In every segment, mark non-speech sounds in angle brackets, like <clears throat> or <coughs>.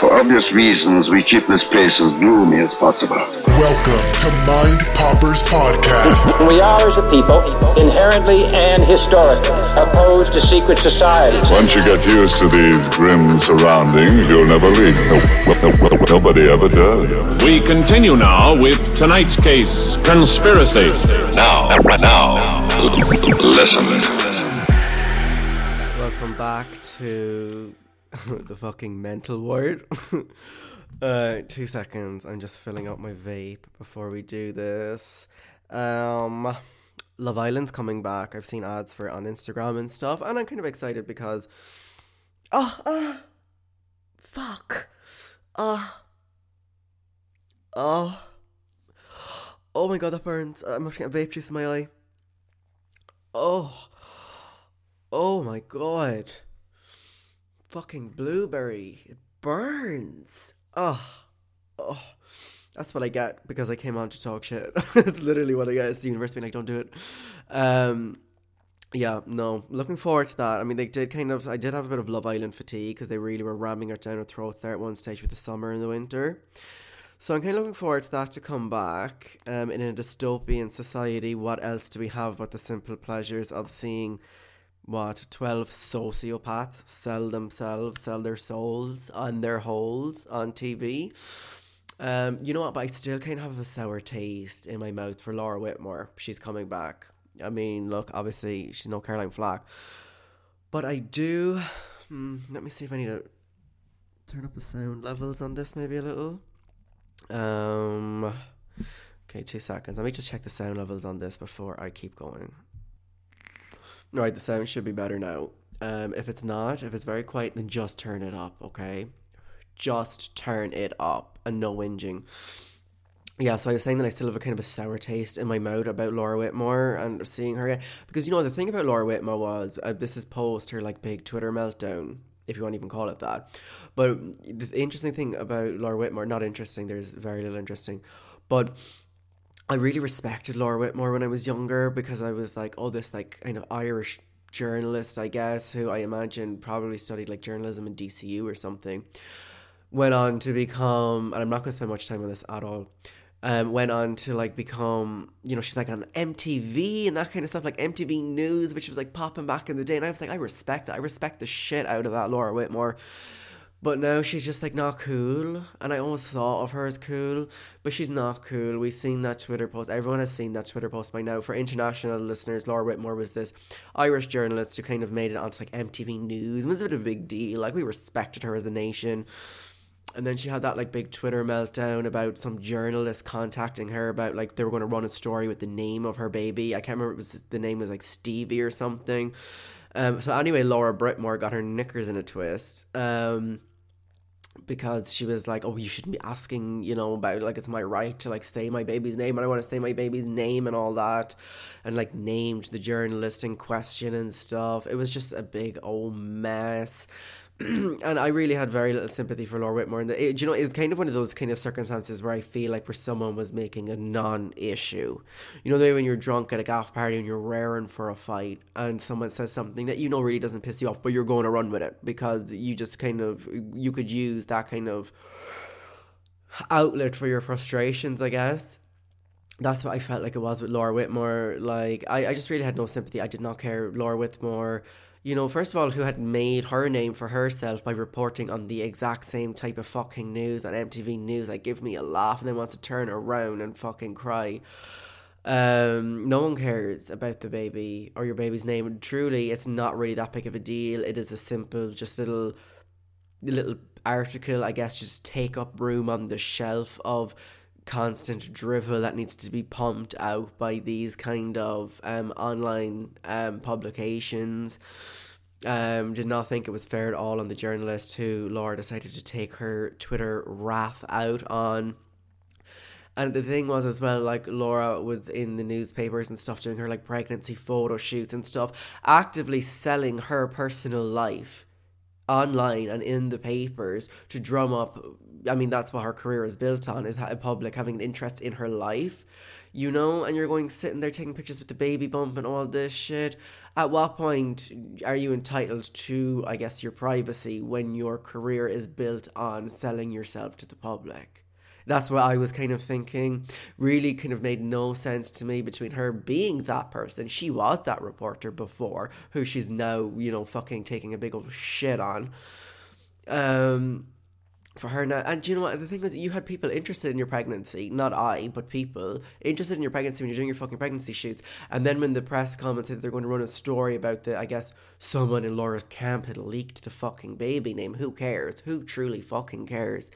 For obvious reasons, we keep this place as gloomy as possible. Welcome to Mind Poppers Podcast. <laughs> We are, as a people, inherently and historically opposed to secret societies. Once you get used to these grim surroundings, you'll never leave. No, no, no, nobody ever does. We continue now with tonight's case, conspiracy. Now, now, listen. Welcome back to <laughs> the fucking mental ward. <laughs> uh, two seconds. I'm just filling up my vape before we do this. Um, Love Island's coming back. I've seen ads for it on Instagram and stuff, and I'm kind of excited because. Oh, oh fuck. Oh. Oh. Oh my god, that burns. I'm actually getting vape juice in my eye. Oh. Oh my god. Fucking blueberry. It burns. Oh. Oh. That's what I get because I came on to talk shit. <laughs> It's literally what I get. It's the universe being like, don't do it. Um, yeah, no. Looking forward to that. I mean, they did kind of. I did have a bit of Love Island fatigue because they really were ramming it down our throats there at one stage with the summer and the winter. So I'm kind of looking forward to that to come back. Um, in a dystopian society, what else do we have but the simple pleasures of seeing what 12 sociopaths sell themselves, sell their souls on their holes on TV? Um, you know what? But I still kind of have a sour taste in my mouth for Laura Whitmore. She's coming back. I mean, look, obviously she's no Caroline Flack, but I do. Hmm, let me see if I need to turn up the sound levels on this maybe a little. Um. Okay, two seconds. Let me just check the sound levels on this before I keep going. Right, the sound should be better now. Um, if it's not, if it's very quiet, then just turn it up, okay? Just turn it up and no whinging. Yeah, so I was saying that I still have a kind of a sour taste in my mouth about Laura Whitmore and seeing her again. because you know the thing about Laura Whitmore was uh, this is post her like big Twitter meltdown, if you want to even call it that. But the interesting thing about Laura Whitmore, not interesting, there's very little interesting, but I really respected Laura Whitmore when I was younger because I was like, oh, this like kind of Irish journalist, I guess, who I imagine probably studied like journalism in DCU or something. Went on to become, and I'm not going to spend much time on this at all. Um, went on to like become, you know, she's like on MTV and that kind of stuff, like MTV News, which was like popping back in the day. And I was like, I respect that. I respect the shit out of that Laura Whitmore. But now she's just like not cool. And I almost thought of her as cool, but she's not cool. We've seen that Twitter post. Everyone has seen that Twitter post by now. For international listeners, Laura Whitmore was this Irish journalist who kind of made it onto like MTV News. It was a bit of a big deal. Like we respected her as a nation. And then she had that like big Twitter meltdown about some journalist contacting her about like they were going to run a story with the name of her baby. I can't remember it was the name was like Stevie or something. Um, so anyway, Laura Whitmore got her knickers in a twist. Um, because she was like, "Oh, you shouldn't be asking, you know, about like it's my right to like say my baby's name, and I want to say my baby's name and all that," and like named the journalist in question and stuff. It was just a big old mess. <clears throat> and I really had very little sympathy for Laura Whitmore. And you know, it's kind of one of those kind of circumstances where I feel like where someone was making a non-issue. You know, the way when you're drunk at a gaff party and you're raring for a fight, and someone says something that you know really doesn't piss you off, but you're going to run with it because you just kind of you could use that kind of outlet for your frustrations, I guess that's what I felt like it was with Laura Whitmore. Like, I, I just really had no sympathy. I did not care. Laura Whitmore, you know, first of all, who had made her name for herself by reporting on the exact same type of fucking news on MTV News. Like, give me a laugh and then wants to turn around and fucking cry. Um, no one cares about the baby or your baby's name. Truly, it's not really that big of a deal. It is a simple, just little, little article, I guess, just take up room on the shelf of constant drivel that needs to be pumped out by these kind of um, online um, publications. Um, did not think it was fair at all on the journalist who Laura decided to take her Twitter wrath out on. And the thing was as well, like Laura was in the newspapers and stuff doing her like pregnancy photo shoots and stuff, actively selling her personal life online and in the papers to drum up. I mean, that's what her career is built on: is a public having an interest in her life, you know. And you're going sitting there taking pictures with the baby bump and all this shit. At what point are you entitled to, I guess, your privacy when your career is built on selling yourself to the public? That's what I was kind of thinking. Really kind of made no sense to me between her being that person. She was that reporter before, who she's now, you know, fucking taking a big old shit on. Um for her now. And you know what? The thing was, you had people interested in your pregnancy, not I, but people interested in your pregnancy when you're doing your fucking pregnancy shoots. And then when the press come and commented they're going to run a story about the, I guess, someone in Laura's camp had leaked the fucking baby name. Who cares? Who truly fucking cares?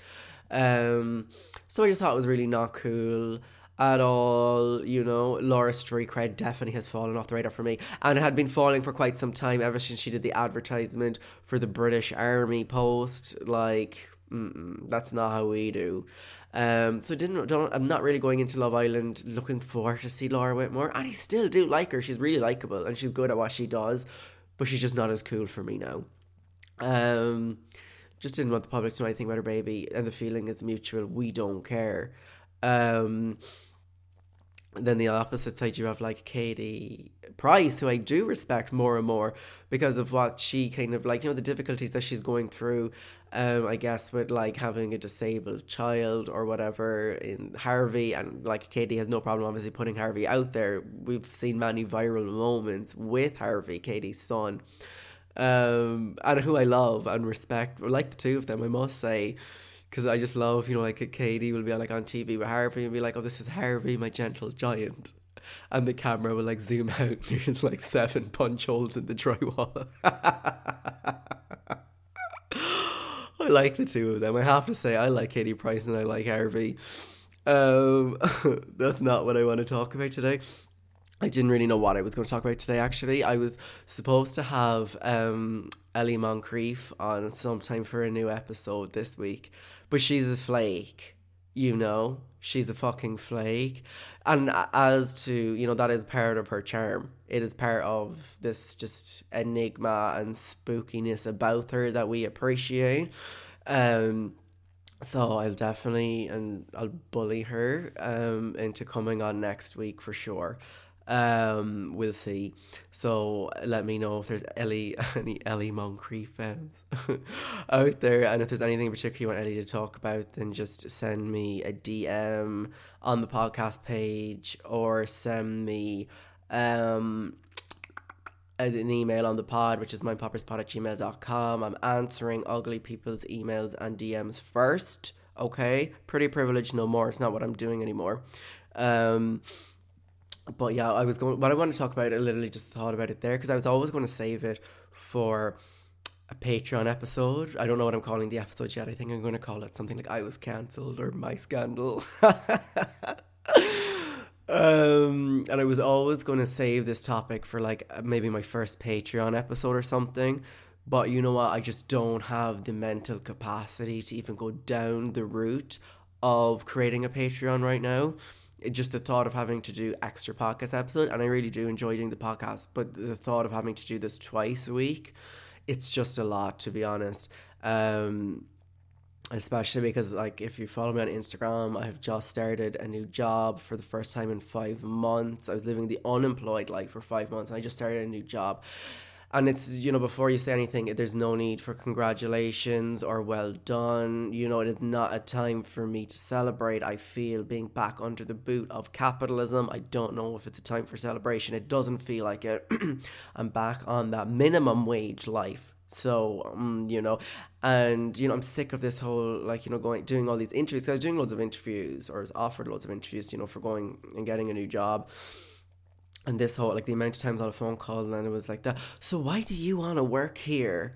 Um, so I just thought it was really not cool at all. You know, Laura street cred definitely has fallen off the radar for me, and it had been falling for quite some time ever since she did the advertisement for the British Army post. Like, that's not how we do. Um, so didn't don't, I'm not really going into Love Island looking forward to see Laura Whitmore, and I still do like her. She's really likable and she's good at what she does, but she's just not as cool for me now. Um, just didn't want the public to know anything about her baby, and the feeling is mutual. We don't care. Um, then the opposite side, you have like Katie Price, who I do respect more and more because of what she kind of like, you know, the difficulties that she's going through. Um, I guess with like having a disabled child or whatever in Harvey, and like Katie has no problem obviously putting Harvey out there. We've seen many viral moments with Harvey, Katie's son um, and who I love and respect. Like the two of them, I must say, because I just love, you know, like Katie will be like on TV with Harvey and be like, "Oh, this is Harvey, my gentle giant," and the camera will like zoom out. <laughs> There's like seven punch holes in the drywall. <laughs> I like the two of them. I have to say, I like Katie Price and I like Harvey. Um, <laughs> that's not what I want to talk about today. I didn't really know what I was going to talk about today. Actually, I was supposed to have um, Ellie Moncrief on sometime for a new episode this week, but she's a flake. You know, she's a fucking flake, and as to you know, that is part of her charm. It is part of this just enigma and spookiness about her that we appreciate. Um, so I'll definitely and I'll bully her um into coming on next week for sure. Um, we'll see. So let me know if there's Ellie, <laughs> any Ellie Moncrief fans <laughs> out there, and if there's anything in particular you want Ellie to talk about, then just send me a DM on the podcast page or send me um an email on the pod, which is mindpopperspod at gmail.com. I'm answering ugly people's emails and DMs first. Okay, pretty privileged, no more. It's not what I'm doing anymore. Um, but yeah, I was going. What I want to talk about, I literally just thought about it there because I was always going to save it for a Patreon episode. I don't know what I'm calling the episode yet. I think I'm going to call it something like "I was cancelled" or "My scandal." <laughs> um, and I was always going to save this topic for like maybe my first Patreon episode or something. But you know what? I just don't have the mental capacity to even go down the route of creating a Patreon right now just the thought of having to do extra podcast episode and i really do enjoy doing the podcast but the thought of having to do this twice a week it's just a lot to be honest. Um especially because like if you follow me on instagram i have just started a new job for the first time in five months. I was living the unemployed life for five months and i just started a new job and it's you know before you say anything there's no need for congratulations or well done you know it is not a time for me to celebrate. I feel being back under the boot of capitalism. I don't know if it's a time for celebration. It doesn't feel like it. <clears throat> I'm back on that minimum wage life. So um, you know and you know i'm sick of this whole like you know going doing all these interviews. I was doing loads of interviews or was offered loads of interviews you know for going and getting a new job and this whole like the amount of times on a phone call and then it was like that. So why do you want to work here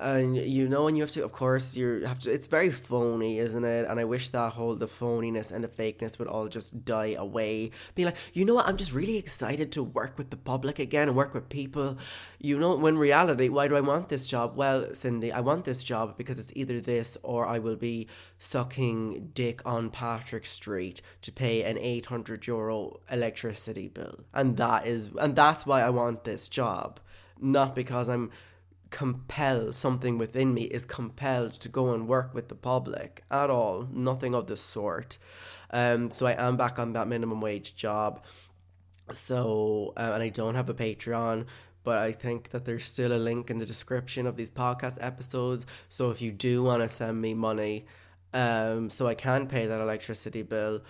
and you know, and you have to, of course, you have to. It's very phony, isn't it? And I wish that whole the phoniness and the fakeness would all just die away. Be like, you know what? I'm just really excited to work with the public again and work with people. You know, when reality, why do I want this job? Well, Cindy, I want this job because it's either this or I will be sucking dick on Patrick Street to pay an 800 euro electricity bill, and that is, and that's why I want this job, not because I'm compel something within me is compelled to go and work with the public at all. Nothing of the sort. Um so i am back on that minimum wage job. So um, and i don't have a patreon but I think that there's still a link in the description of these podcast episodes. So if you do want to send me money, um, so I can pay that electricity bill,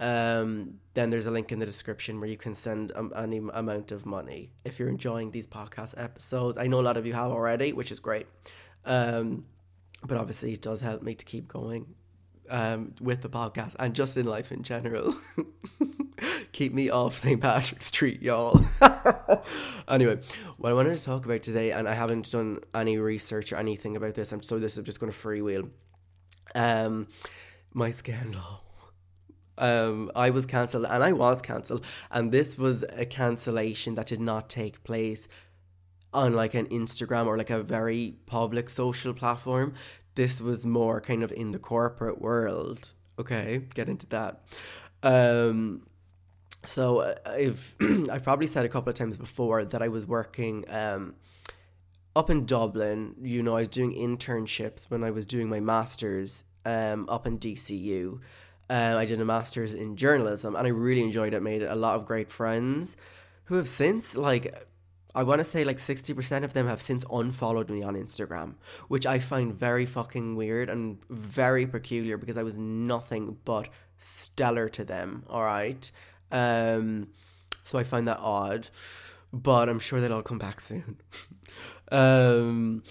um, then there's a link in the description where you can send um, any amount of money if you're enjoying these podcast episodes. I know a lot of you have already, which is great. Um, but obviously, it does help me to keep going um, with the podcast and just in life in general. <laughs> keep me off St. Patrick's Street, y'all. <laughs> anyway, what I wanted to talk about today, and I haven't done any research or anything about this, I'm so this is just going to freewheel. Um, my scandal um, I was cancelled and I was cancelled, and this was a cancellation that did not take place on like an Instagram or like a very public social platform. This was more kind of in the corporate world. Okay, get into that. Um, so uh, I've <clears throat> I've probably said a couple of times before that I was working um, up in Dublin. You know, I was doing internships when I was doing my masters um, up in DCU. Um, I did a master's in journalism and I really enjoyed it. Made a lot of great friends who have since, like, I want to say like 60% of them have since unfollowed me on Instagram, which I find very fucking weird and very peculiar because I was nothing but stellar to them, all right? Um, so I find that odd, but I'm sure they'll come back <laughs> soon. um,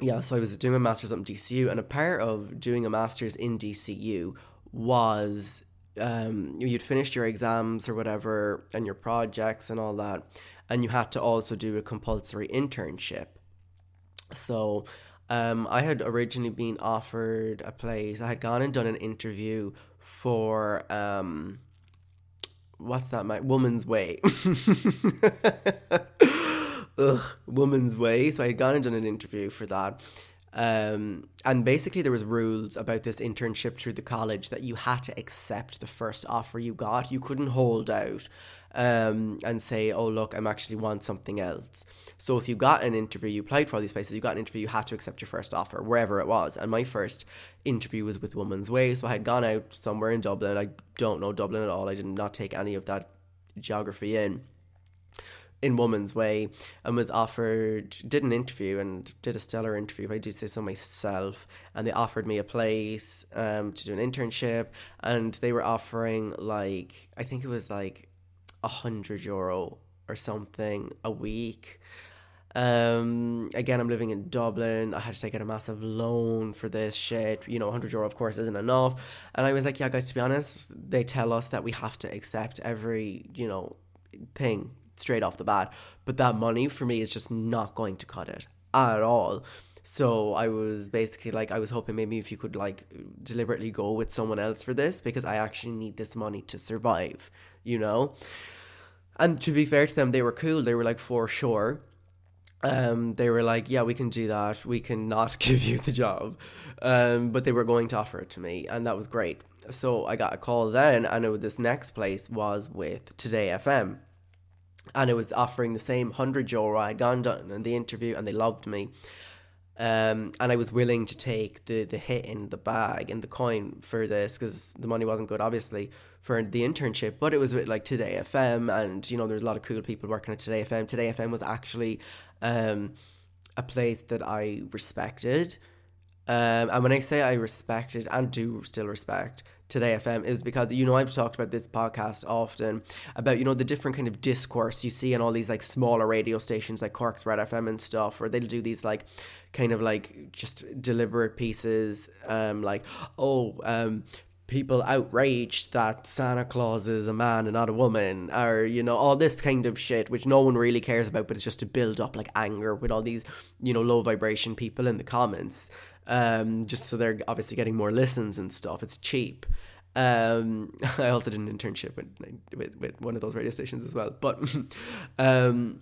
yeah, so I was doing a master's at DCU, and a part of doing a master's in DCU was um, you'd finished your exams or whatever and your projects and all that, and you had to also do a compulsory internship. So um, I had originally been offered a place. I had gone and done an interview for um, what's that? My Woman's Way. <laughs> Ugh, Woman's Way. So I had gone and done an interview for that. Um, and basically, there was rules about this internship through the college that you had to accept the first offer you got. You couldn't hold out um, and say, "Oh, look, I'm actually want something else." So if you got an interview, you applied for all these places, you got an interview, you had to accept your first offer, wherever it was. And my first interview was with Woman's Way, so I had gone out somewhere in Dublin. I don't know Dublin at all. I did not take any of that geography in in Woman's Way and was offered, did an interview and did a stellar interview, I did say so myself. And they offered me a place um, to do an internship. And they were offering, like, I think it was like a hundred euro or something a week. Um, again, I'm living in Dublin. I had to take out a massive loan for this shit. You know, 100 euro, of course, isn't enough. And I was like, yeah, guys, to be honest, they tell us that we have to accept every, you know, thing straight off the bat. But that money for me is just not going to cut it at all. So I was basically like, I was hoping maybe if you could like deliberately go with someone else for this because I actually need this money to survive, you know? And to be fair to them, they were cool. They were like, for sure. Um, they were like, yeah, we can do that. We can not <laughs> give you the job. Um, but they were going to offer it to me, and that was great. So I got a call then, and it, this next place was with Today FM and it was offering the same 100 euro. I had gone down in the interview and they loved me. Um, and I was willing to take the, the hit in the bag and the coin for this because the money wasn't good, obviously, for the internship. But it was like Today FM, and you know, there's a lot of cool people working at Today FM. Today FM was actually um, a place that I respected. Um, and when I say I respected and do still respect, Today FM is because you know I've talked about this podcast often about you know the different kind of discourse you see in all these like smaller radio stations like Cork's Red FM and stuff where they'll do these like kind of like just deliberate pieces um like oh um people outraged that Santa Claus is a man and not a woman, or you know all this kind of shit, which no one really cares about, but it's just to build up like anger with all these you know low vibration people in the comments, um, just so they're obviously getting more listens and stuff. It's cheap. Um, <laughs> I also did an internship with, with with one of those radio stations as well, but <laughs> um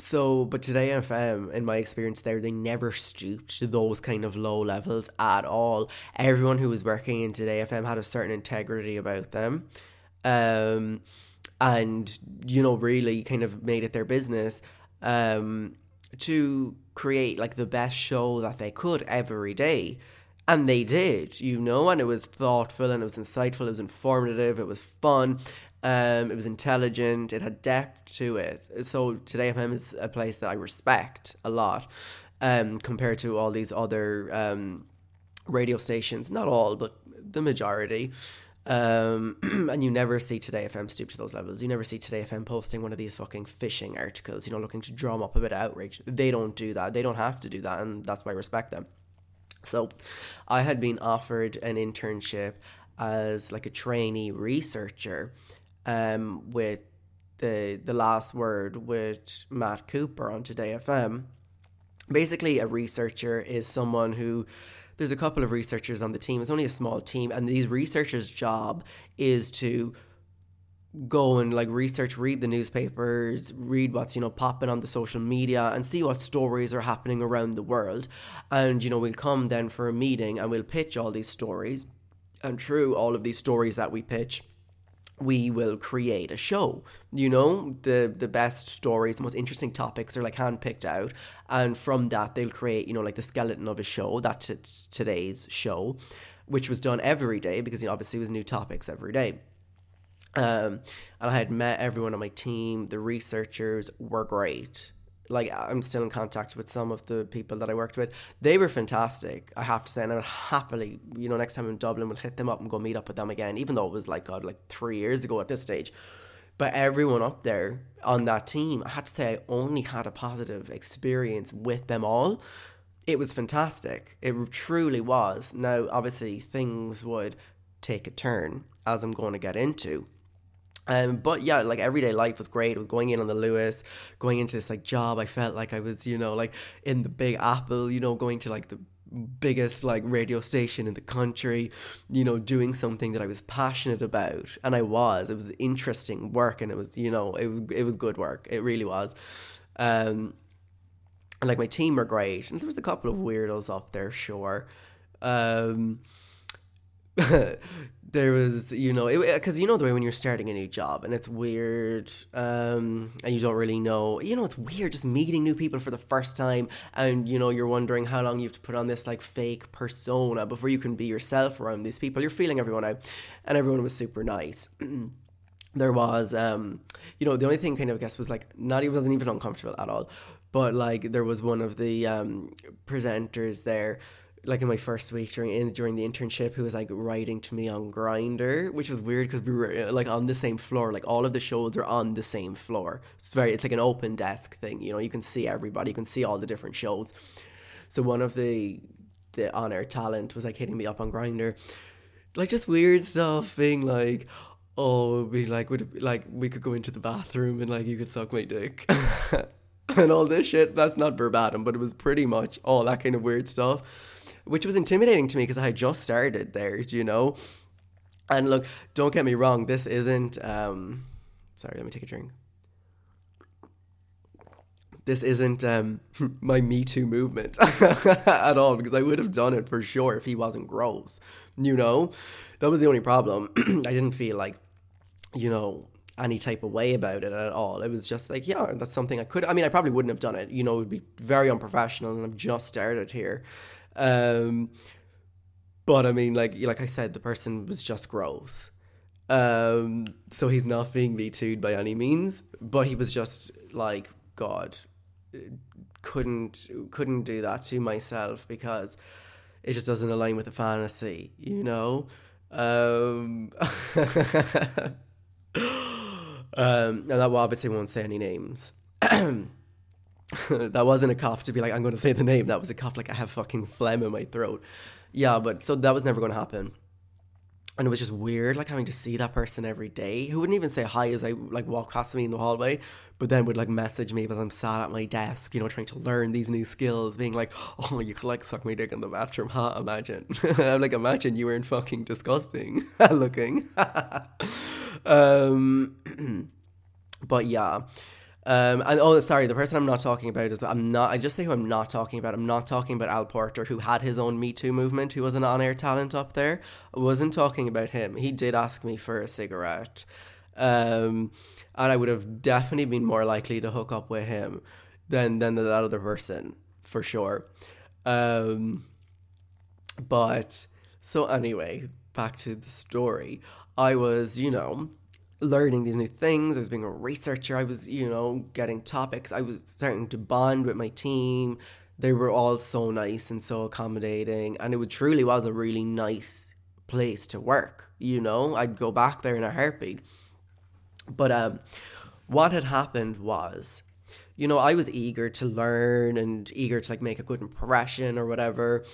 so, but Today FM, in my experience there, they never stooped to those kind of low levels at all. Everyone who was working in Today FM had a certain integrity about them. Um, and, you know, really kind of made it their business um, to create like the best show that they could every day. And they did, you know, and it was thoughtful and it was insightful, it was informative, it was fun. Um, it was intelligent. It had depth to it. So Today FM is a place that I respect a lot, um, compared to all these other um, radio stations. Not all, but the majority. Um, <clears throat> and you never see Today FM stoop to those levels. You never see Today FM posting one of these fucking phishing articles, you know, looking to drum up a bit of outrage. They don't do that. They don't have to do that, and that's why I respect them. So, I had been offered an internship as like a trainee researcher um, with the the last word with Matt Cooper on Today FM. Basically, a researcher is someone who there's a couple of researchers on the team. It's only a small team, and these researchers' job is to go and like research, read the newspapers, read what's you know popping on the social media, and see what stories are happening around the world. And you know we'll come then for a meeting and we'll pitch all these stories, and through all of these stories that we pitch we will create a show. You know, the the best stories, the most interesting topics are like handpicked out, and from that they'll create, you know, like the skeleton of a show. That's today's show, which was done every day because you know, obviously it was new topics every day. Um, and I had met everyone on my team. The researchers were great like I'm still in contact with some of the people that I worked with. They were fantastic, I have to say, and I would happily, you know, next time in Dublin, we'll hit them up and go meet up with them again, even though it was like God, like three years ago at this stage. But everyone up there on that team, I had to say, I only had a positive experience with them all. It was fantastic. It truly was. Now, obviously, things would take a turn as I'm going to get into um, but yeah, like everyday life was great. It was going in on the Luas, going into this like job. I felt like I was, you know, like in the Big Apple, you know, going to like the biggest like radio station in the country, you know, doing something that I was passionate about, and I was. It was interesting work, and it was, you know, it was it was good work. It really was. Um, and like my team were great, and there was a couple of weirdos off there, sure. Um, <laughs> there was you know because you know the way when you're starting a new job and it's weird um, and you don't really know you know it's weird just meeting new people for the first time and you know you're wondering how long you have to put on this like fake persona before you can be yourself around these people. You're feeling everyone out and everyone was super nice. <clears throat> There was um you know the only thing kind of I guess was like not wasn't even uncomfortable at all but like there was one of the um presenters there like in my first week during in, during the internship who was like writing to me on Grindr which was weird because we were uh, like on the same floor. Like all of the shows are on the same floor. It's very it's like an open desk thing you know? You can see everybody. You can see all the different shows. So one of the the on air talent was like hitting me up on Grindr like just weird stuff being like oh be like would like we could go into the bathroom and like you could suck my dick <laughs> and all this shit. That's not verbatim but it was pretty much all that kind of weird stuff which was intimidating to me because I just started there, you know. And look, don't get me wrong, this isn't. Um, sorry, let me take a drink. This isn't um, <laughs> my Me Too movement <laughs> at all because I would have done it for sure if he wasn't gross. You know, that was the only problem. <clears throat> I didn't feel like, you know, any type of way about it at all. It was just like, yeah, that's something I could. I mean, I probably wouldn't have done it. You know, it would be very unprofessional, and I've just started here. Um, but I mean, like like I said, the person was just gross. Um, so he's not being me too by any means, but he was just like God. Couldn't couldn't do that to myself because it just doesn't align with the fantasy, you know. Um, <laughs> um, and that obviously won't say any names. <clears throat> <laughs> that wasn't a cough to be like, I'm going to say the name. That was a cough like I have fucking phlegm in my throat. yeah, but so that was never going to happen. And it was just weird, like having to see that person every day who wouldn't even say hi as I like walk past me in the hallway, but then would like message me as I'm sat at my desk, you know, trying to learn these new skills, being like, "Oh, you could like suck my dick in the bathroom, huh? Imagine." <laughs> I'm like, imagine you weren't fucking disgusting <laughs> looking. um, <clears throat> but yeah. Um, and oh, sorry, the person I'm not talking about is I'm not. I just say who I'm not talking about. I'm not talking about Al Porter, who had his own Me Too movement, who was an on-air talent up there. I wasn't talking about him. He did ask me for a cigarette, um, and I would have definitely been more likely to hook up with him than than that other person for sure. Um, but so anyway, back to the story. I was, you know, learning these new things. I was being a researcher. I was, you know, getting topics. I was starting to bond with my team. They were all so nice and so accommodating. And it truly was a really nice place to work. You know, I'd go back there in a heartbeat. But um, what had happened was, you know, I was eager to learn and eager to like make a good impression or whatever.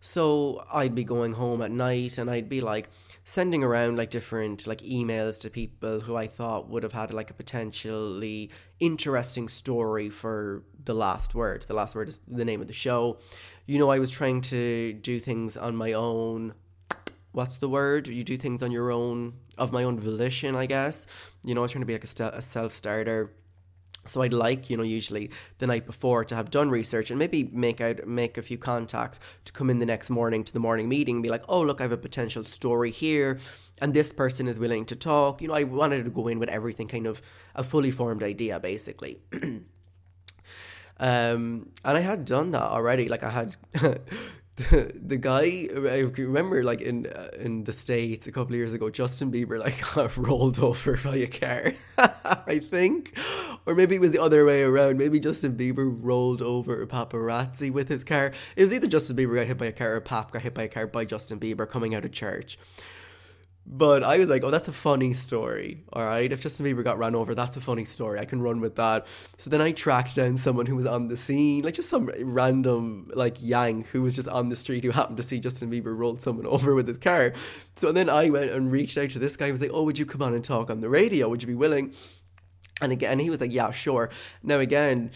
So I'd be going home at night and I'd be like, sending around like different like emails to people who I thought would have had like a potentially interesting story for the last word. The last word is the name of the show. You know, I was trying to do things on my own. What's the word? You do things on your own, of my own volition, I guess. You know, I was trying to be like a, st- a self starter so I'd like, you know, usually the night before to have done research and maybe make out make a few contacts to come in the next morning to the morning meeting and be like, oh look, I have a potential story here and this person is willing to talk. You know, I wanted to go in with everything kind of a fully formed idea basically. <clears throat> um and I had done that already. Like I had the, <laughs> the guy I remember like in uh, in the states a couple of years ago Justin Bieber like <laughs> got rolled over by a car <laughs> I think or maybe it was the other way around maybe Justin Bieber rolled over a paparazzi with his car it was either Justin Bieber got hit by a car or Pap got hit by a car by Justin Bieber coming out of church but I was like, oh, that's a funny story. All right. If Justin Bieber got run over, that's a funny story. I can run with that. So then I tracked down someone who was on the scene, like just some random, like, Yang, who was just on the street who happened to see Justin Bieber roll someone <laughs> over with his car. So then I went and reached out to this guy. He was like, oh, would you come on and talk on the radio? Would you be willing? And again, he was like, yeah, sure. Now, again,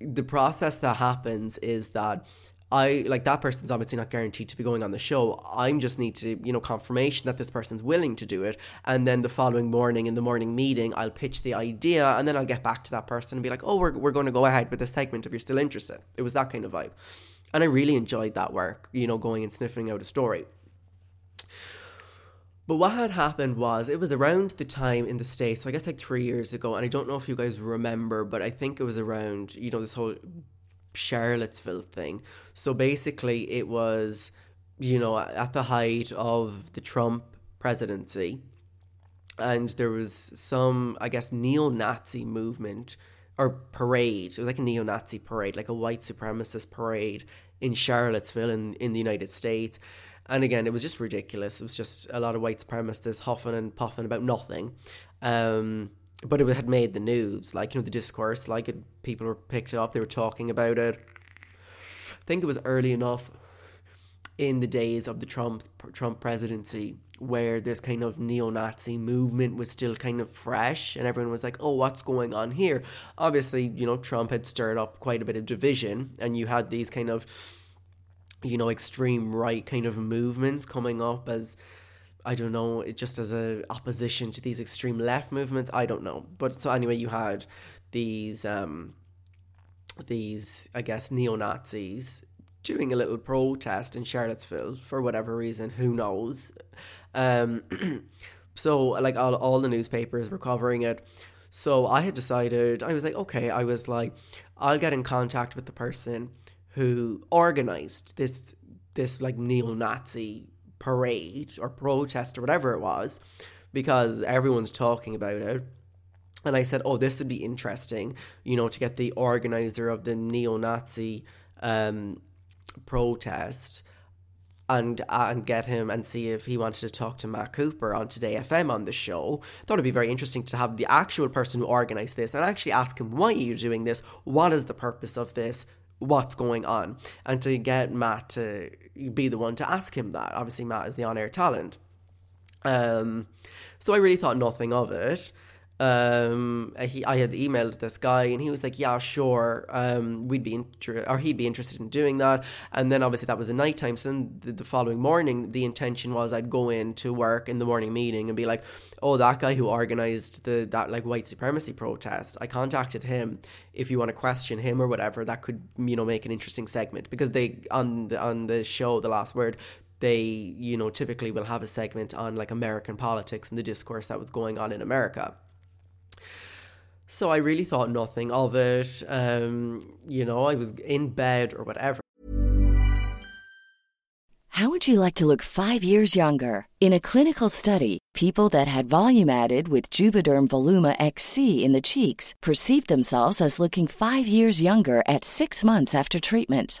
the process that happens is that I like that person's obviously not guaranteed to be going on the show. I just need to, you know, confirmation that this person's willing to do it. And then the following morning in the morning meeting, I'll pitch the idea and then I'll get back to that person and be like, oh, we're, we're going to go ahead with this segment if you're still interested. It was that kind of vibe. And I really enjoyed that work, you know, going and sniffing out a story. But what had happened was it was around the time in the States, so I guess like three years ago, and I don't know if you guys remember, but I think it was around, you know, this whole Charlottesville thing. So basically, it was, you know, at the height of the Trump presidency, and there was some, I guess, neo Nazi movement or parade. It was like a neo Nazi parade, like a white supremacist parade in Charlottesville in, in the United States. And again, it was just ridiculous. It was just a lot of white supremacists huffing and puffing about nothing. Um, but it had made the news, like you know the discourse, like it, people were picked up, they were talking about it. I think it was early enough in the days of the Trump Trump presidency where this kind of neo-Nazi movement was still kind of fresh and everyone was like, "Oh, what's going on here?" Obviously, you know, Trump had stirred up quite a bit of division and you had these kind of you know, extreme right kind of movements coming up as I don't know, just as a opposition to these extreme left movements. I don't know, but so anyway, you had these um, these I guess neo Nazis doing a little protest in Charlottesville for whatever reason. Who knows? Um, <clears throat> so like all all the newspapers were covering it. So I had decided I was like, okay, I was like, I'll get in contact with the person who organized this this like neo-Nazi parade or protest or whatever it was because everyone's talking about it. And I said, oh, this would be interesting, you know, to get the organizer of the neo Nazi um, protest and and get him and see if he wanted to talk to Matt Cooper on Today FM on the show. Thought it'd be very interesting to have the actual person who organized this and actually ask him why are you doing this? What is the purpose of this? What's going on and to get Matt to be the one to ask him that. Obviously, Matt is the on air talent. Um, so I really thought nothing of it um he I had emailed this guy and he was like yeah sure um we'd be inter- or he'd be interested in doing that. And then obviously that was the night time so then the, the following morning the intention was I'd go in to work in the morning meeting and be like oh that guy who organized the that like white supremacy protest I contacted him. If you want to question him or whatever that could you know make an interesting segment. Because they on the on the show the last word they you know typically will have a segment on like American politics and the discourse that was going on in America so I really thought nothing of it. Um, you know, I was in bed or whatever. How would you like to look five years younger? In a clinical study, people that had volume added with Juvederm Voluma XC in the cheeks perceived themselves as looking five years younger at six months after treatment.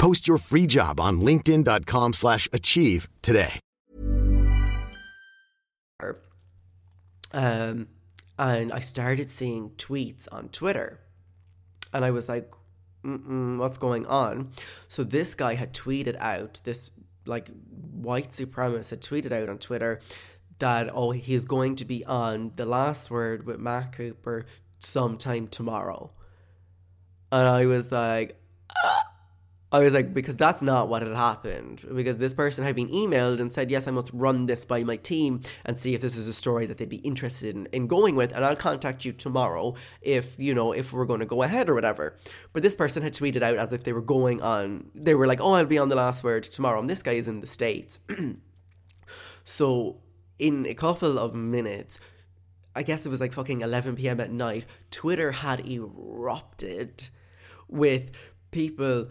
Post your free job on linkedin.com slash achieve today. Um, and I started seeing tweets on Twitter. And I was like, what's going on? So this guy had tweeted out, this like white supremacist had tweeted out on Twitter that, oh, he's going to be on The Last Word with Matt Cooper sometime tomorrow. And I was like, ah. I was like, because that's not what had happened. Because this person had been emailed and said, yes, I must run this by my team and see if this is a story that they'd be interested in, in going with. And I'll contact you tomorrow if, you know, if we're going to go ahead or whatever. But this person had tweeted out as if they were going on, they were like, oh, I'll be on the last word tomorrow. And this guy is in the States. <clears throat> so in a couple of minutes, I guess it was like fucking 11 p.m. at night, Twitter had erupted with people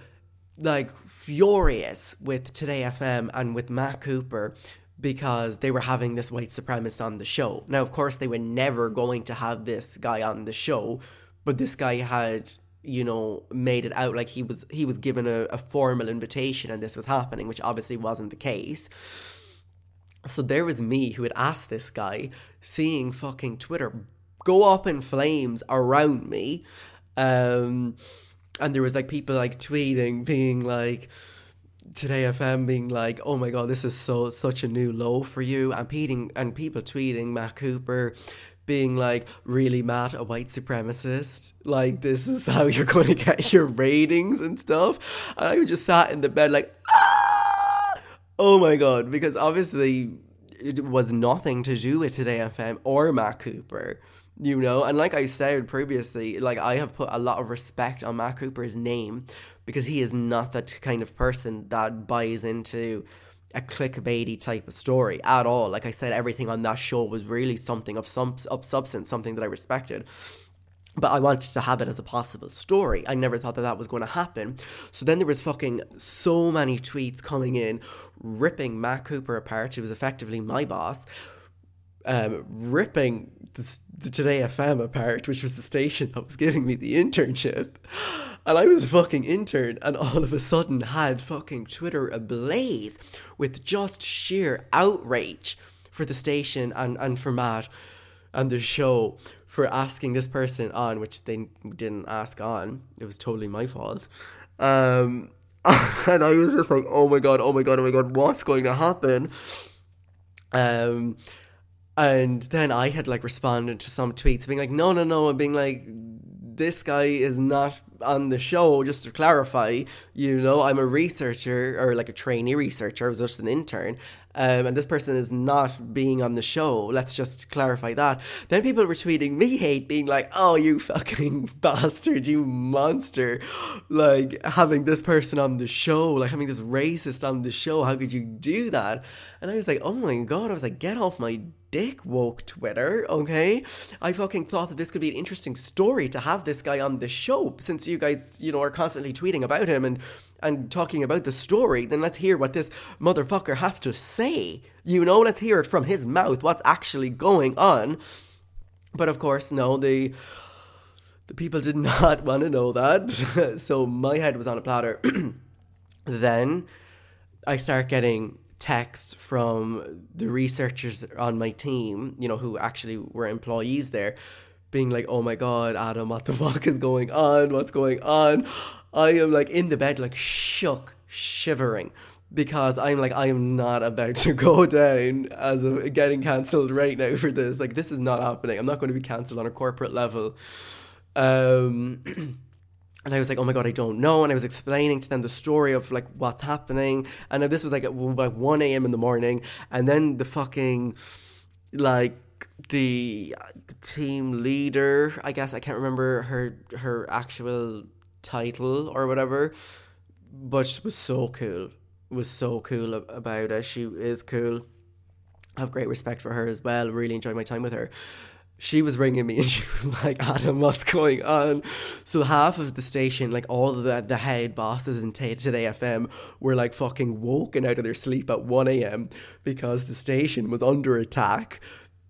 like furious with Today FM and with Matt Cooper because they were having this white supremacist on the show. Now, of course, they were never going to have this guy on the show, but this guy had you know made it out like he was he was given a, a formal invitation and this was happening which obviously wasn't the case so there was me who had asked this guy seeing fucking twitter go up in flames around me um and there was like people like tweeting being like today fm being like oh my god this is so such a new low for you and peeting and people tweeting matt cooper being like really mad a white supremacist? Like this is how you're <laughs> going to get your ratings and stuff? And i just sat in the bed like ah! oh my god because obviously it was nothing to do with today fm or matt cooper you know and like i said previously like i have put a lot of respect on matt cooper's name because he is not that kind of person that buys into a clickbaity type of story at all like i said everything on that show was really something of some of substance something that i respected but I wanted to have it as a possible story. I never thought that that was going to happen. So then there was fucking so many tweets coming in, ripping Matt Cooper apart, who was effectively my boss, um, ripping the, the Today FM apart, which was the station that was giving me the internship. And I was a fucking intern, and all of a sudden had fucking Twitter ablaze with just sheer outrage for the station and, and for Matt and the show for asking this person on, which they didn't ask on. It was totally my fault. Um, <laughs> and I was just like, oh my god, oh my god, oh my god, what's going to happen? Um, and then I had like responded to some tweets being like, no, no, no, and being like, this guy is not on the show, just to clarify, you know, I'm a researcher or like a trainee researcher, I was just an intern. Um, and this person is not being on the show. Let's just clarify that. Then people were tweeting me hate, being like, "Oh, you fucking <laughs> bastard, you monster!" Like having this person on the show, like having this racist on the show. How could you do that? And I was like, "Oh my god!" I was like, "Get off my dick woke Twitter, okay? I fucking thought that this could be an interesting story to have this guy on the show since you guys, you know, are constantly tweeting about him and and talking about the story, then let's hear what this motherfucker has to say. You know, let's hear it from his mouth what's actually going on. But of course, no, the the people did <laughs> not want to know that. <laughs> so my head was on a platter. <clears throat> then I start getting texts from the researchers on my team, you know, who actually were employees there, being like, oh my god, Adam, what the <laughs> fuck is going on? What's going on? I am like in the bed, like shook, shivering. Because I'm like, I am not about to go <laughs> down as of getting cancelled right now for this. Like, this is not happening. I'm not going to be cancelled on a corporate level. Um, <clears throat> and I was like, oh my god, I don't know. And I was explaining to them the story of like what's happening. And this was like at like 1 a.m. in the morning. And then the fucking, like, the team leader, I guess I can't remember her her actual title or whatever, but she was so cool. Was so cool about it. She is cool. I have great respect for her as well. Really enjoyed my time with her. She was ringing me <laughs> and she was like, Adam, what's going on? So half of the station, like all the the head bosses in Today FM, were like fucking woken out of their sleep at 1 a.m. because the station was under attack.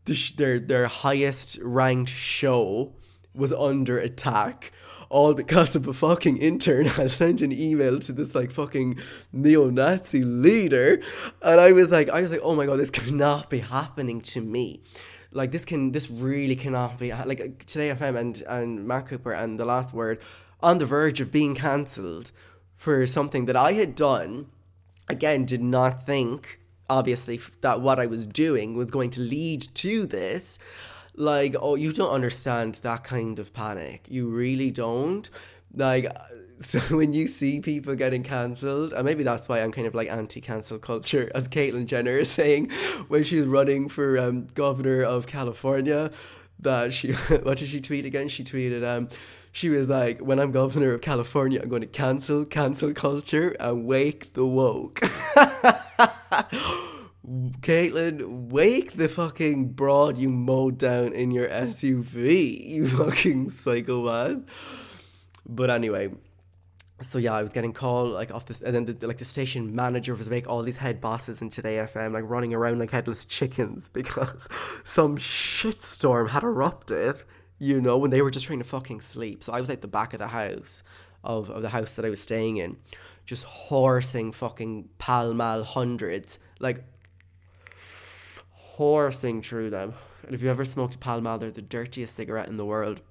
The, their their highest ranked show was under attack all because of a fucking intern <laughs> has sent an email to this like fucking neo-Nazi leader, and I was like, I was like, oh my god, this cannot be happening to me. Like this can, this really cannot be like today FM and and Matt Cooper and the last word on the verge of being cancelled for something that I had done. Again, did not think obviously that what I was doing was going to lead to this like oh you don't understand that kind of panic. You really don't. Like <laughs> so when you see people getting cancelled and maybe that's why i'm kind of like anti-cancel culture as caitlyn jenner is saying when she's running for um, governor of california that she <laughs> what did she tweet again? She tweeted um she was like when i'm governor of california i'm going to cancel cancel culture and wake the woke <laughs> Caitlyn, wake the fucking broad you mowed down in your SUV, you <laughs> fucking psychopath. But anyway, so yeah, I was getting called like off this, and then the, like the station manager was like all these head bosses in Today FM like running around like headless chickens <laughs> because some shitstorm had erupted. You know, when they were just trying to fucking sleep. So I was at the back of the house of, of the house that I was staying in, just horsing fucking Pall Mall hundreds, like horsing through them. And if you ever smoked Pall Mall, they're the dirtiest cigarette in the world.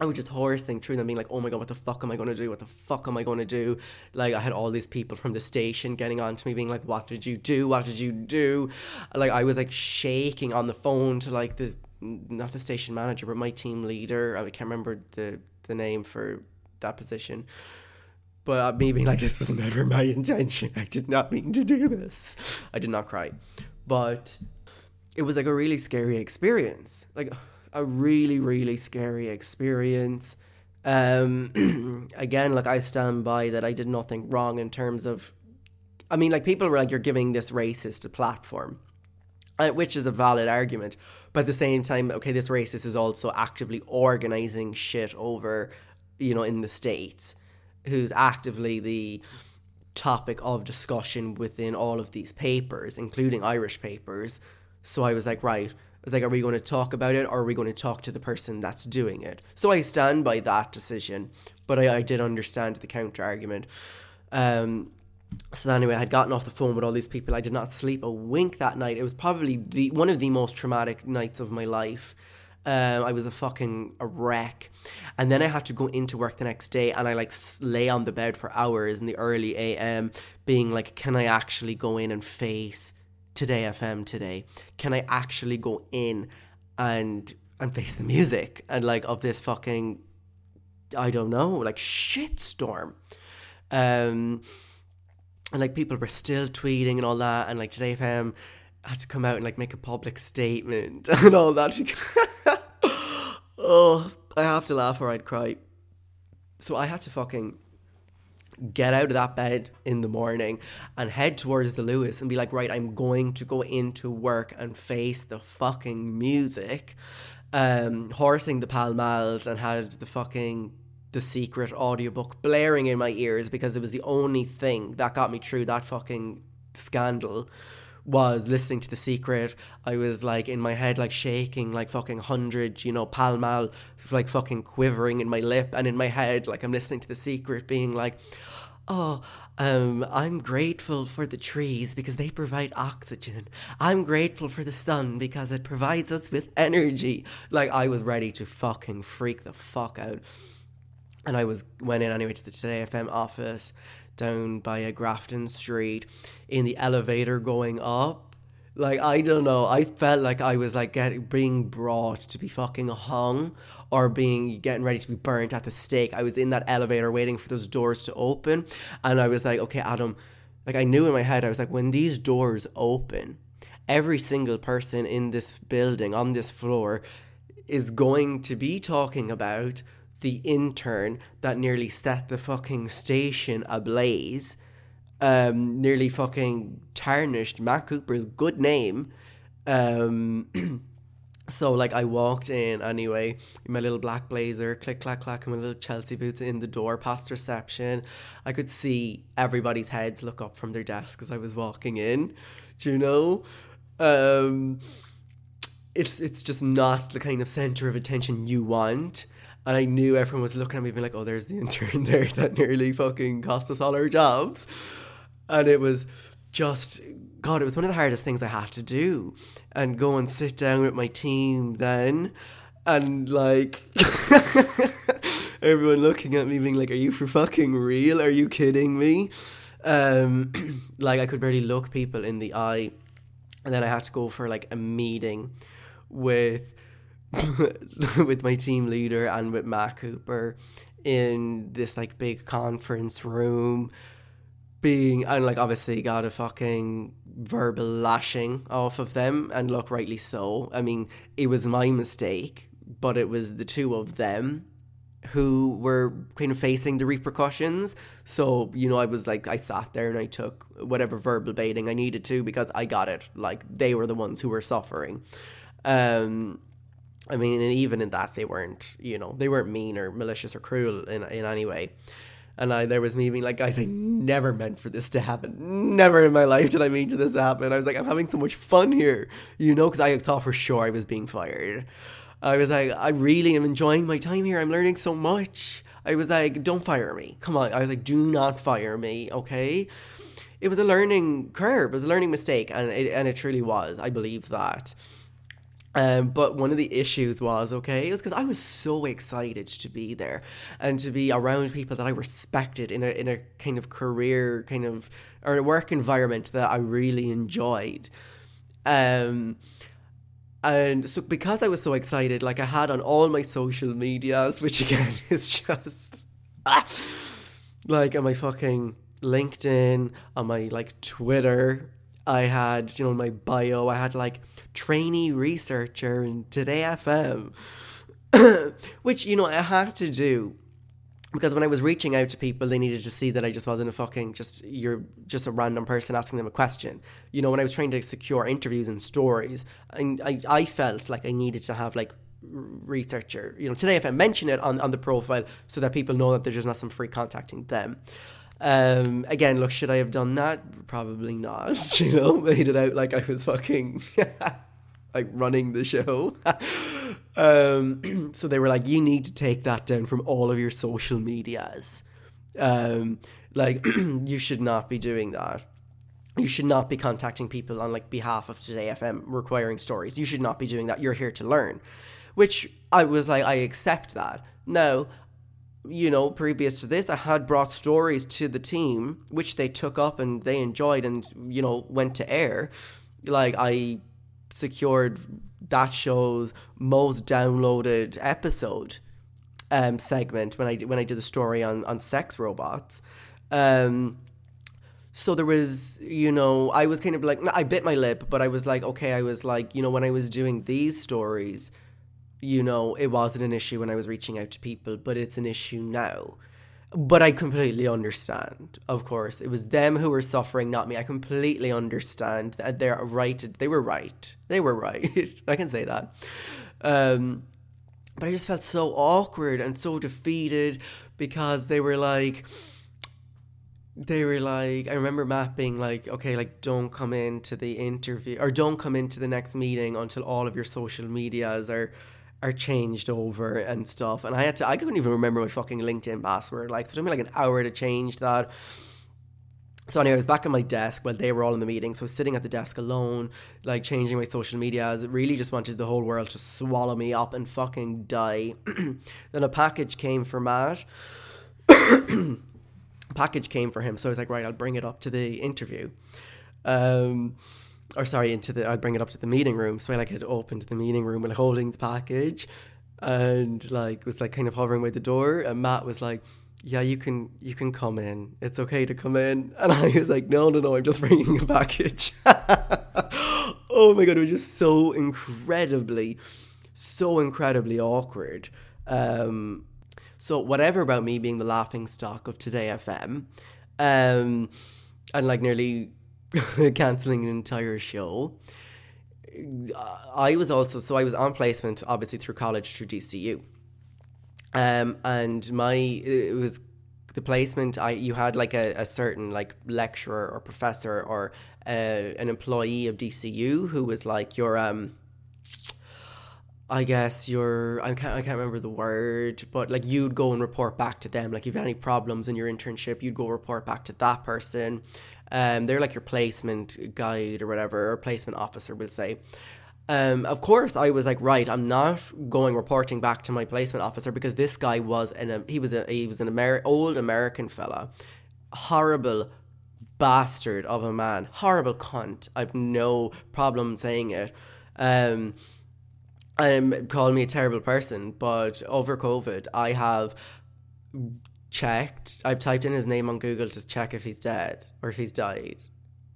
I was just horsing through them, being like, "Oh my god, what the fuck am I going to do? What the fuck am I going to do?" Like I had all these people from the station getting on to me, being like, "What did you do? What did you do?" Like I was like shaking on the phone to like the not the station manager, but my team leader. I can't remember the the name for that position. But uh, me being like, "This was never my intention. I did not mean to do this." I did not cry, but it was like a really scary experience. Like <sighs> a really, really scary experience. Um, <clears throat> again, like I stand by that I did nothing wrong in terms of, I mean, like people were like, you're giving this racist a platform, uh, which is a valid argument. But at the same time, okay, this racist is also actively organizing shit over, you know, in the States, who's actively the topic of discussion within all of these papers, including Irish papers so I was like, right. I was like, are we going to talk about it or are we going to talk to the person that's doing it? So I stand by that decision, but I, I did understand the counter argument. Um, so anyway, I had gotten off the phone with all these people. I did not sleep a wink that night. It was probably the one of the most traumatic nights of my life. Um, I was a fucking a wreck. And then I had to go into work the next day and I like lay on the bed for hours in the early AM being like, can I actually go in and face Today FM today? Can I actually go in and and face the music and like of this fucking I don't know, like shitstorm. Um and like people were still tweeting and all that and like Today FM had to come out and like make a public statement <laughs> and all that. <laughs> oh, I have to laugh or I'd cry. So I had to fucking get out of that bed in the morning and head towards the Luas and be like, right, I'm going to go into work and face the fucking music. Um, horsing the Pall Malls and had the fucking the secret audiobook blaring in my ears because it was the only thing that got me through that fucking scandal was listening to The Secret. I was like in my head, like shaking, like fucking hundred, you know, Pall Mall, like fucking quivering in my lip, and in my head, like I'm listening to The Secret, being like, oh, um, I'm grateful for the trees because they provide oxygen. I'm grateful for the sun because it provides us with energy. Like I was ready to fucking freak the fuck out. And I was went in anyway to the Today FM office down by a Grafton Street in the elevator going up. Like I don't know, I felt like I was like getting being brought to be fucking hung or being getting ready to be burnt at the stake. I was in that elevator waiting for those doors to open, and I was like, okay, Adam, like I knew in my head, I was like, when these doors open, every single person in this building on this floor is going to be talking about the intern that nearly set the fucking station ablaze, um, nearly fucking tarnished Matt Cooper's good name. Um, <clears throat> so like I walked in anyway in my little black blazer, click clack clack, and my little Chelsea boots in the door past reception. I could see everybody's heads look up from their desk as I was walking in. Do you know? Um, it's it's just not the kind of center of attention you want. And I knew everyone was looking at me being like, oh, there's the intern <laughs> there that nearly fucking cost us all our jobs. And it was just, God, it was one of the hardest things I had to do. And go and sit down with my team then. And like, <laughs> everyone looking at me being like, are you for fucking real? Are you kidding me? Um, <clears throat> like, I could barely look people in the eye. And then I had to go for like a meeting with <laughs> with my team leader and with Matt Cooper in this like big conference room being and like obviously got a fucking verbal lashing off of them and look rightly so. I mean it was my mistake but it was the two of them who were kind of facing the repercussions. So you know i was like i sat there and i took whatever verbal baiting i needed to because i got it. Like they were the ones who were suffering. Um I mean, and even in that, they weren't, you know, they weren't mean or malicious or cruel in in any way. And I, there was me being like, guys, I never meant for this to happen. Never in my life did I mean to this to happen. I was like, I'm having so much fun here, you know, because I thought for sure I was being fired. I was like, I really am enjoying my time here. I'm learning so much. I was like, don't fire me. Come on. I was like, do not fire me, okay? It was a learning curve. It was a learning mistake, and it, and it truly was. I believe that. Um, but one of the issues was okay, it was because I was so excited to be there and to be around people that I respected in a in a kind of career kind of or a work environment that I really enjoyed. Um, and so because I was so excited, like I had on all my social medias, which <laughs> again is just ah, <laughs> like on my fucking LinkedIn, on my like Twitter, I had, you know, my bio, I had like trainee researcher in Today FM, <coughs> which, you know, I had to do because when I was reaching out to people, they needed to see that I just wasn't a fucking just you're just a random person asking them a question. You know, when I was trying to secure interviews and stories, I I, I felt like I needed to have like researcher. You know, Today FM mention it on on the profile so that people know that there's just not some free contacting them. Um, again, look, should I have done that? Probably not. <laughs> You know, made it out like I was fucking <laughs> like running the show. <laughs> um, <clears throat> so they were like, you need to take that down from all of your social medias. Um, like, <clears throat> you should not be doing that. You should not be contacting people on like behalf of Today FM requiring stories. You should not be doing that. You're here to learn. which I was like, I accept that. Now, you know, previous to this, I had brought stories to the team, which they took up and they enjoyed and, you know, went to air. Like, I secured that show's most downloaded episode um, segment when I, when I did the story on, on sex robots. Um, so there was, you know, I was kind of like, I bit my lip, but I was like, okay, I was like, you know, when I was doing these stories, you know, it wasn't an issue when I was reaching out to people, but it's an issue now. But I completely understand, of course. It was them who were suffering, not me. I completely understand that they're right. They were right. They were right. <laughs> I can say that. Um, but I just felt so awkward and so defeated because they were like, they were like, I remember Matt being like, okay, like, don't come into the interview or don't come into the next meeting until all of your social medias are are changed over and stuff. And I had to, I couldn't even remember my fucking LinkedIn password. Like, so it took me like an hour to change that. So anyway, I was back at my desk while they were all in the meeting. So I was sitting at the desk alone, like changing my social media. I really just wanted the whole world to swallow me up and fucking die. <clears throat> then a package came for Matt. <coughs> package came for him. So I was like, right, I'll bring it up to the interview. Um, or sorry, into the I'd bring it up to the meeting room. So I like had opened the meeting room and holding the package, and like was like kind of hovering by the door. And Matt was like, "Yeah, you can you can come in. It's okay to come in." <laughs> And I was like, "No, no, no, I'm just bringing a package." <laughs> oh my god, it was just so incredibly, so incredibly awkward. Um, so whatever about me being the laughing stock of Today FM, um, and like nearly <laughs> cancelling an entire show. I was also so I was on placement obviously through college through DCU. Um and my it was the placement I you had like a, a certain like lecturer or professor or uh, an employee of DCU who was like your um I guess your I can't I can't remember the word, but like you'd go and report back to them. Like if you had any problems in your internship, you'd go report back to that person. Um, they're like your placement guide or whatever, or placement officer will say. Um, of course, I was like, right, I'm not going reporting back to my placement officer because this guy was an he was a he was an old American fella, horrible bastard of a man, horrible cunt. I've no problem saying it. Um, um, calling me a terrible person, but over COVID, I have checked. I've typed in his name on Google to check if he's dead or if he's died,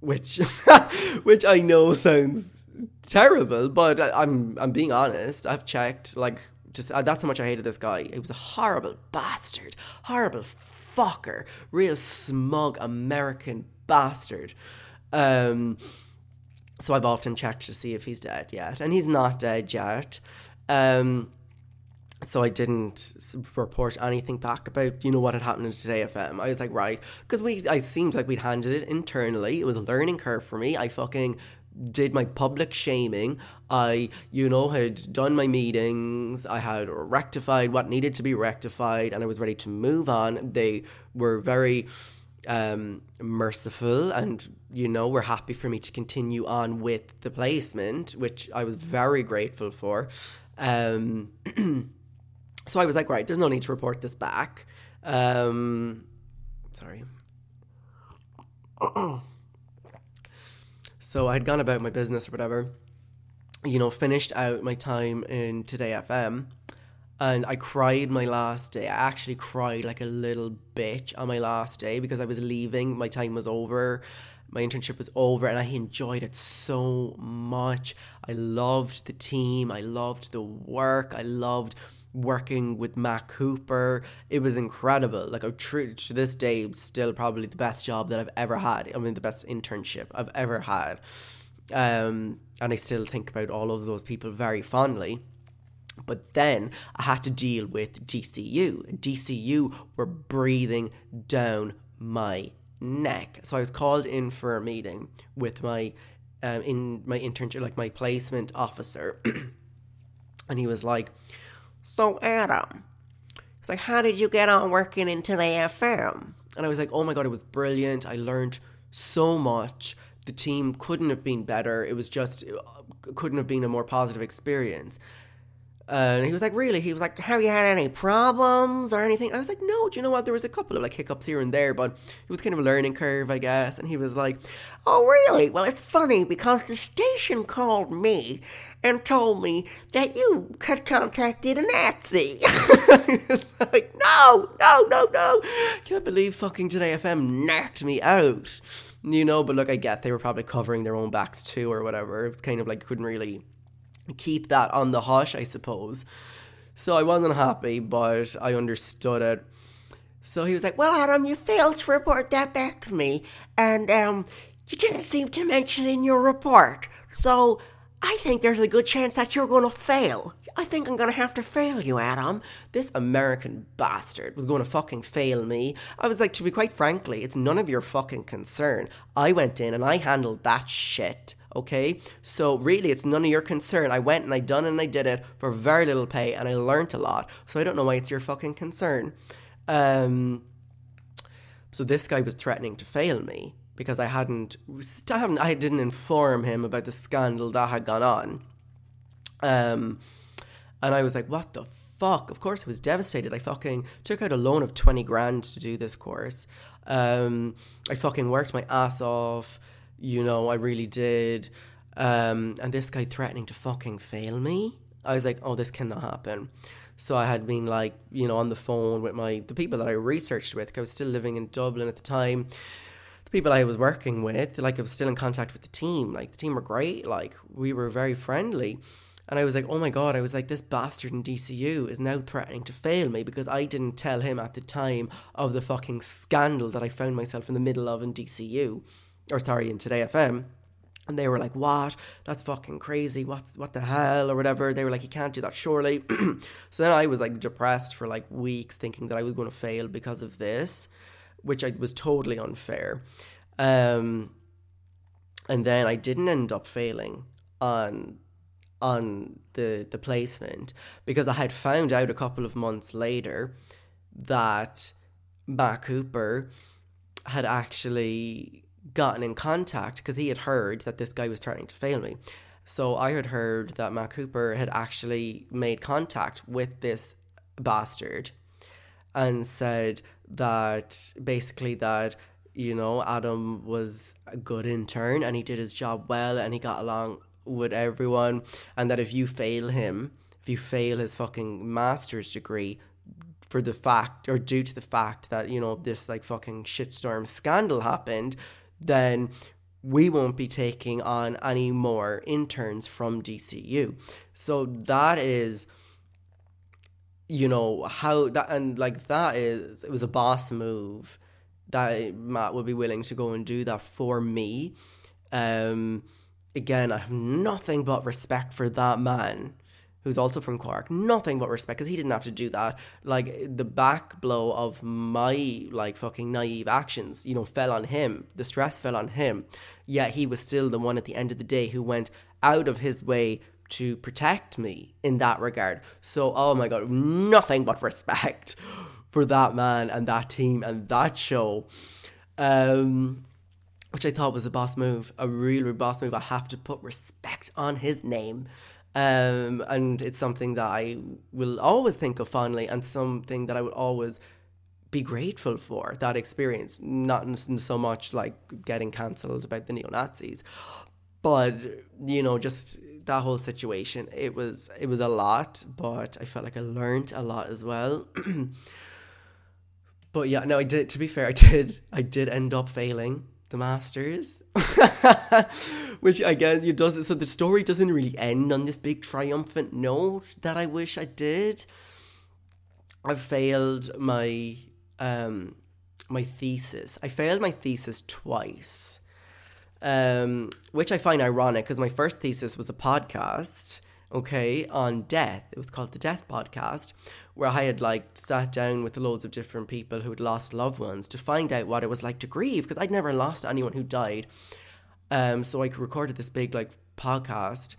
which <laughs> which I know sounds terrible, but I, I'm I'm being honest. I've checked like just uh, that's how much I hated this guy. He was a horrible bastard, horrible fucker, real smug American bastard. Um, so I've often checked to see if he's dead yet, and he's not dead yet. Um, so I didn't report anything back about you know what had happened in Today FM. I was like, right, because we I seemed like we'd handled it internally. It was a learning curve for me. I fucking did my public shaming. I, you know, had done my meetings. I had rectified what needed to be rectified, and I was ready to move on. They were very um, merciful, and you know, were happy for me to continue on with the placement, which I was very grateful for. Um, <clears throat> So I was like, right, there's no need to report this back. Um, sorry. so I'd gone about my business or whatever, you know, finished out my time in Today FM. And I cried my last day. I actually cried like a little bitch on my last day because I was leaving. My time was over. My internship was over and I enjoyed it so much. I loved the team. I loved the work. I loved working with Matt Cooper. It was incredible. Like, a true to this day, still probably the best job that I've ever had. I mean, the best internship I've ever had. Um, and I still think about all of those people very fondly. But then I had to deal with DCU. DCU were breathing down my neck. So I was called in for a meeting with my um, in my internship, like my placement officer, <clears throat> and he was like, so, Adam, he's like, how did you get on working into the FM? And I was like, oh my God, it was brilliant. I learned so much. The team couldn't have been better. It was just, it couldn't have been a more positive experience. And he was like, really? He was like, have you had any problems or anything? I was like, no, do you know what? There was a couple of like hiccups here and there, but it was kind of a learning curve, I guess. And he was like, oh, really? Well, it's funny because the station called me and told me that you had contacted a Nazi. <laughs> Like, no, no, no, no. Can't believe fucking Today FM knocked me out. You know, but look, I get they were probably covering their own backs too or whatever. It's kind of like couldn't really keep that on the hush, I suppose. So I wasn't happy, but I understood it. So he was like, Well, Adam, you failed to report that back to me, and um, you didn't seem to mention in your report. So I think there's a good chance that you're to fail. I think I'm to have to fail you, Adam. This American bastard was to fucking fail me. I was like, to be quite frankly, it's none of your fucking concern. I went in and I handled that shit okay? So really, it's none of your concern. I went and I done and I did it for very little pay, and I learned a lot. So I don't know why it's your fucking concern. Um, so this guy was threatening to fail me because I hadn't, I haven't, I didn't inform him about the scandal that had gone on. Um, and I was like, what the fuck? Of course, I was devastated. I fucking took out a loan of 20 grand to do this course. Um, I fucking worked my ass off. You know, I really did. Um, and this guy threatening to fucking fail me. I was like, oh, this cannot happen. So I had been like, you know, on the phone with my the people that I researched with. I was still living in Dublin at the time. People I was working with, like I was still in contact with the team. Like the team were great. Like we were very friendly. And I was like, oh my God, I was like, this bastard in DCU is now threatening to fail me because I didn't tell him at the time of the fucking scandal that I found myself in the middle of in DCU or sorry, in Today FM. And they were like, "What? That's fucking crazy! What? What the hell?" or whatever. They were like, "You can't do that, surely." <clears throat> so then I was like depressed for like weeks, thinking that I was going to fail because of this, which I was totally unfair. Um, and then I didn't end up failing on on the the placement because I had found out a couple of months later that Matt Cooper had actually gotten in contact because he had heard that this guy was trying to fail me. So I had heard that Matt Cooper had actually made contact with this bastard and said that basically that you know Adam was a good intern and he did his job well and he got along with everyone and that if you fail him if you fail his fucking master's degree for the fact or due to the fact that you know this like fucking shitstorm scandal happened then we won't be taking on any more interns from DCU. So that is you know how that and like that is it was a boss move that Matt would be willing to go and do that for me. Um again, I have nothing but respect for that man who's also from Cork, nothing but respect because he didn't have to do that. Like the back blow of my like fucking naive actions, you know, fell on him. The stress fell on him. Yet he was still the one at the end of the day who went out of his way to protect me in that regard. So, oh my god, nothing but respect for that man and that team and that show. Um which I thought was a boss move, a real, real boss move. I have to put respect on his name. Um, and it's something that I will always think of fondly and something that I would always be grateful for that experience. Not so much like getting cancelled about the neo Nazis, but you know, just that whole situation. It was it was a lot, but I felt like I learned a lot as well. <clears throat> but yeah, no, I did. To be fair, <laughs> I did. I did end up failing the Masters, <laughs> which again, it doesn't. So the story doesn't really end on this big triumphant note that I wish I did. I failed my um my thesis. I failed my thesis twice, um, which I find ironic because my first thesis was a podcast, okay, on death. It was called the Death Podcast, where I had like sat down with loads of different people who had lost loved ones to find out what it was like to grieve because I'd never lost anyone who died. Um, so I recorded this big like podcast.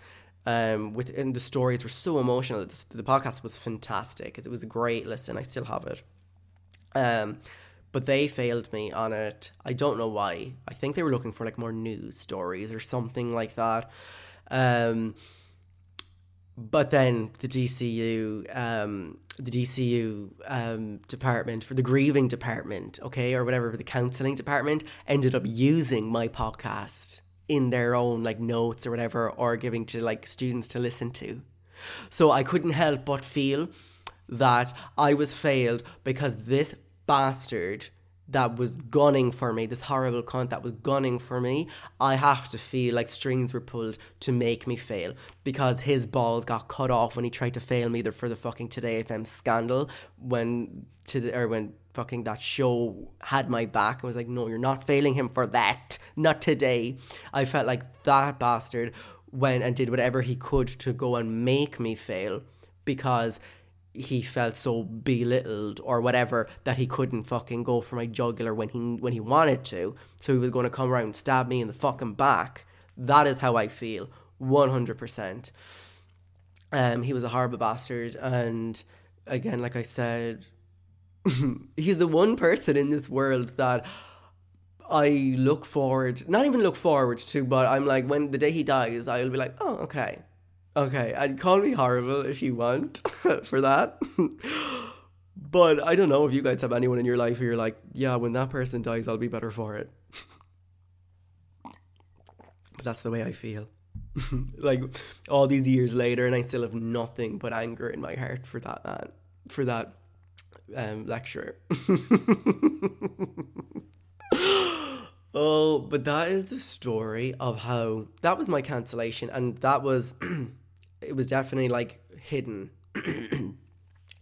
Um, with and the stories were so emotional. The, the podcast was fantastic. It was a great listen. I still have it. Um, but they failed me on it. I don't know why. I think they were looking for like more news stories or something like that. Um, but then the DCU, um, the DCU um, department for the grieving department, okay, or whatever, the counseling department, ended up using my podcast in their own like notes or whatever, or giving to like students to listen to. So I couldn't help but feel that I was failed because this bastard that was gunning for me, this horrible cunt that was gunning for me, I have to feel like strings were pulled to make me fail because his balls got cut off when he tried to fail me for the fucking Today FM scandal when to or when fucking that show had my back and was like, no, you're not failing him for that, not today. I felt like that bastard went and did whatever he could to go and make me fail because he felt so belittled or whatever that he couldn't fucking go for my jugular when he when he wanted to. So he was going to come around and stab me in the fucking back. That is how I feel, one hundred percent. Um, he was a horrible bastard, and again, like I said, <laughs> he's the one person in this world that I look forward, not even look forward to, but I'm like, when the day he dies, I'll be like, oh, okay, Okay, and call me horrible if you want <laughs> for that. but I don't know if you guys have anyone in your life who you're like, yeah, when that person dies, I'll be better for it. but that's the way I feel. <laughs> like all these years later, and I still have nothing but anger in my heart for that man, for that um, lecturer. <laughs> oh, but that is the story of how that was my cancellation, and that was <clears throat> it was definitely like hidden. <clears throat>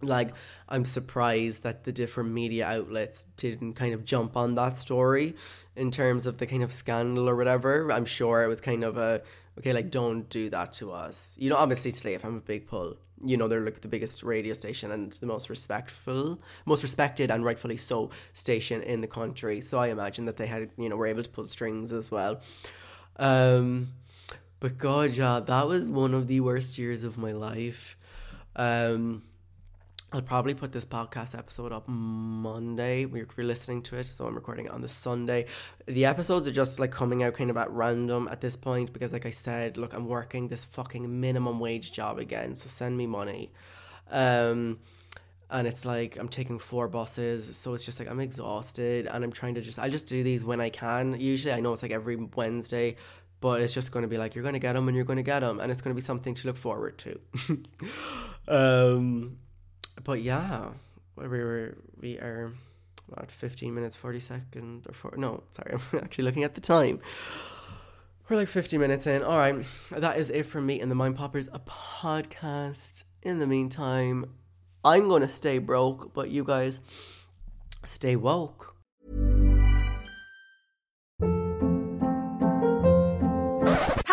like I'm surprised that the different media outlets didn't kind of jump on that story in terms of the kind of scandal or whatever. I'm sure it was kind of a okay, like don't do that to us. You know, obviously Today FM a big pull, you know, they're like the biggest radio station and the most respectful, most respected and rightfully so station in the country. So I imagine that they had, you know, were able to pull strings as well. Um but God, yeah, that was one of the worst years of my life. Um, I'll probably put this podcast episode up Monday. We're, we're listening to it, so I'm recording it on the Sunday. The episodes are just like coming out kind of at random at this point because, like I said, look, I'm working this fucking minimum wage job again, so send me money. Um, and it's like I'm taking four buses, so it's just like I'm exhausted and I'm trying to just I just do these when I can. Usually, I know it's like every Wednesday, but it's just going to be like you're going to get them and you're going to get them and it's going to be something to look forward to. <laughs> Um but yeah we were we are about 15 minutes 40 seconds or four no sorry <laughs> i'm actually looking at the time. We're like 50 minutes in. All right that is it from me and the mind poppers a podcast. In the meantime i'm going to stay broke but you guys stay woke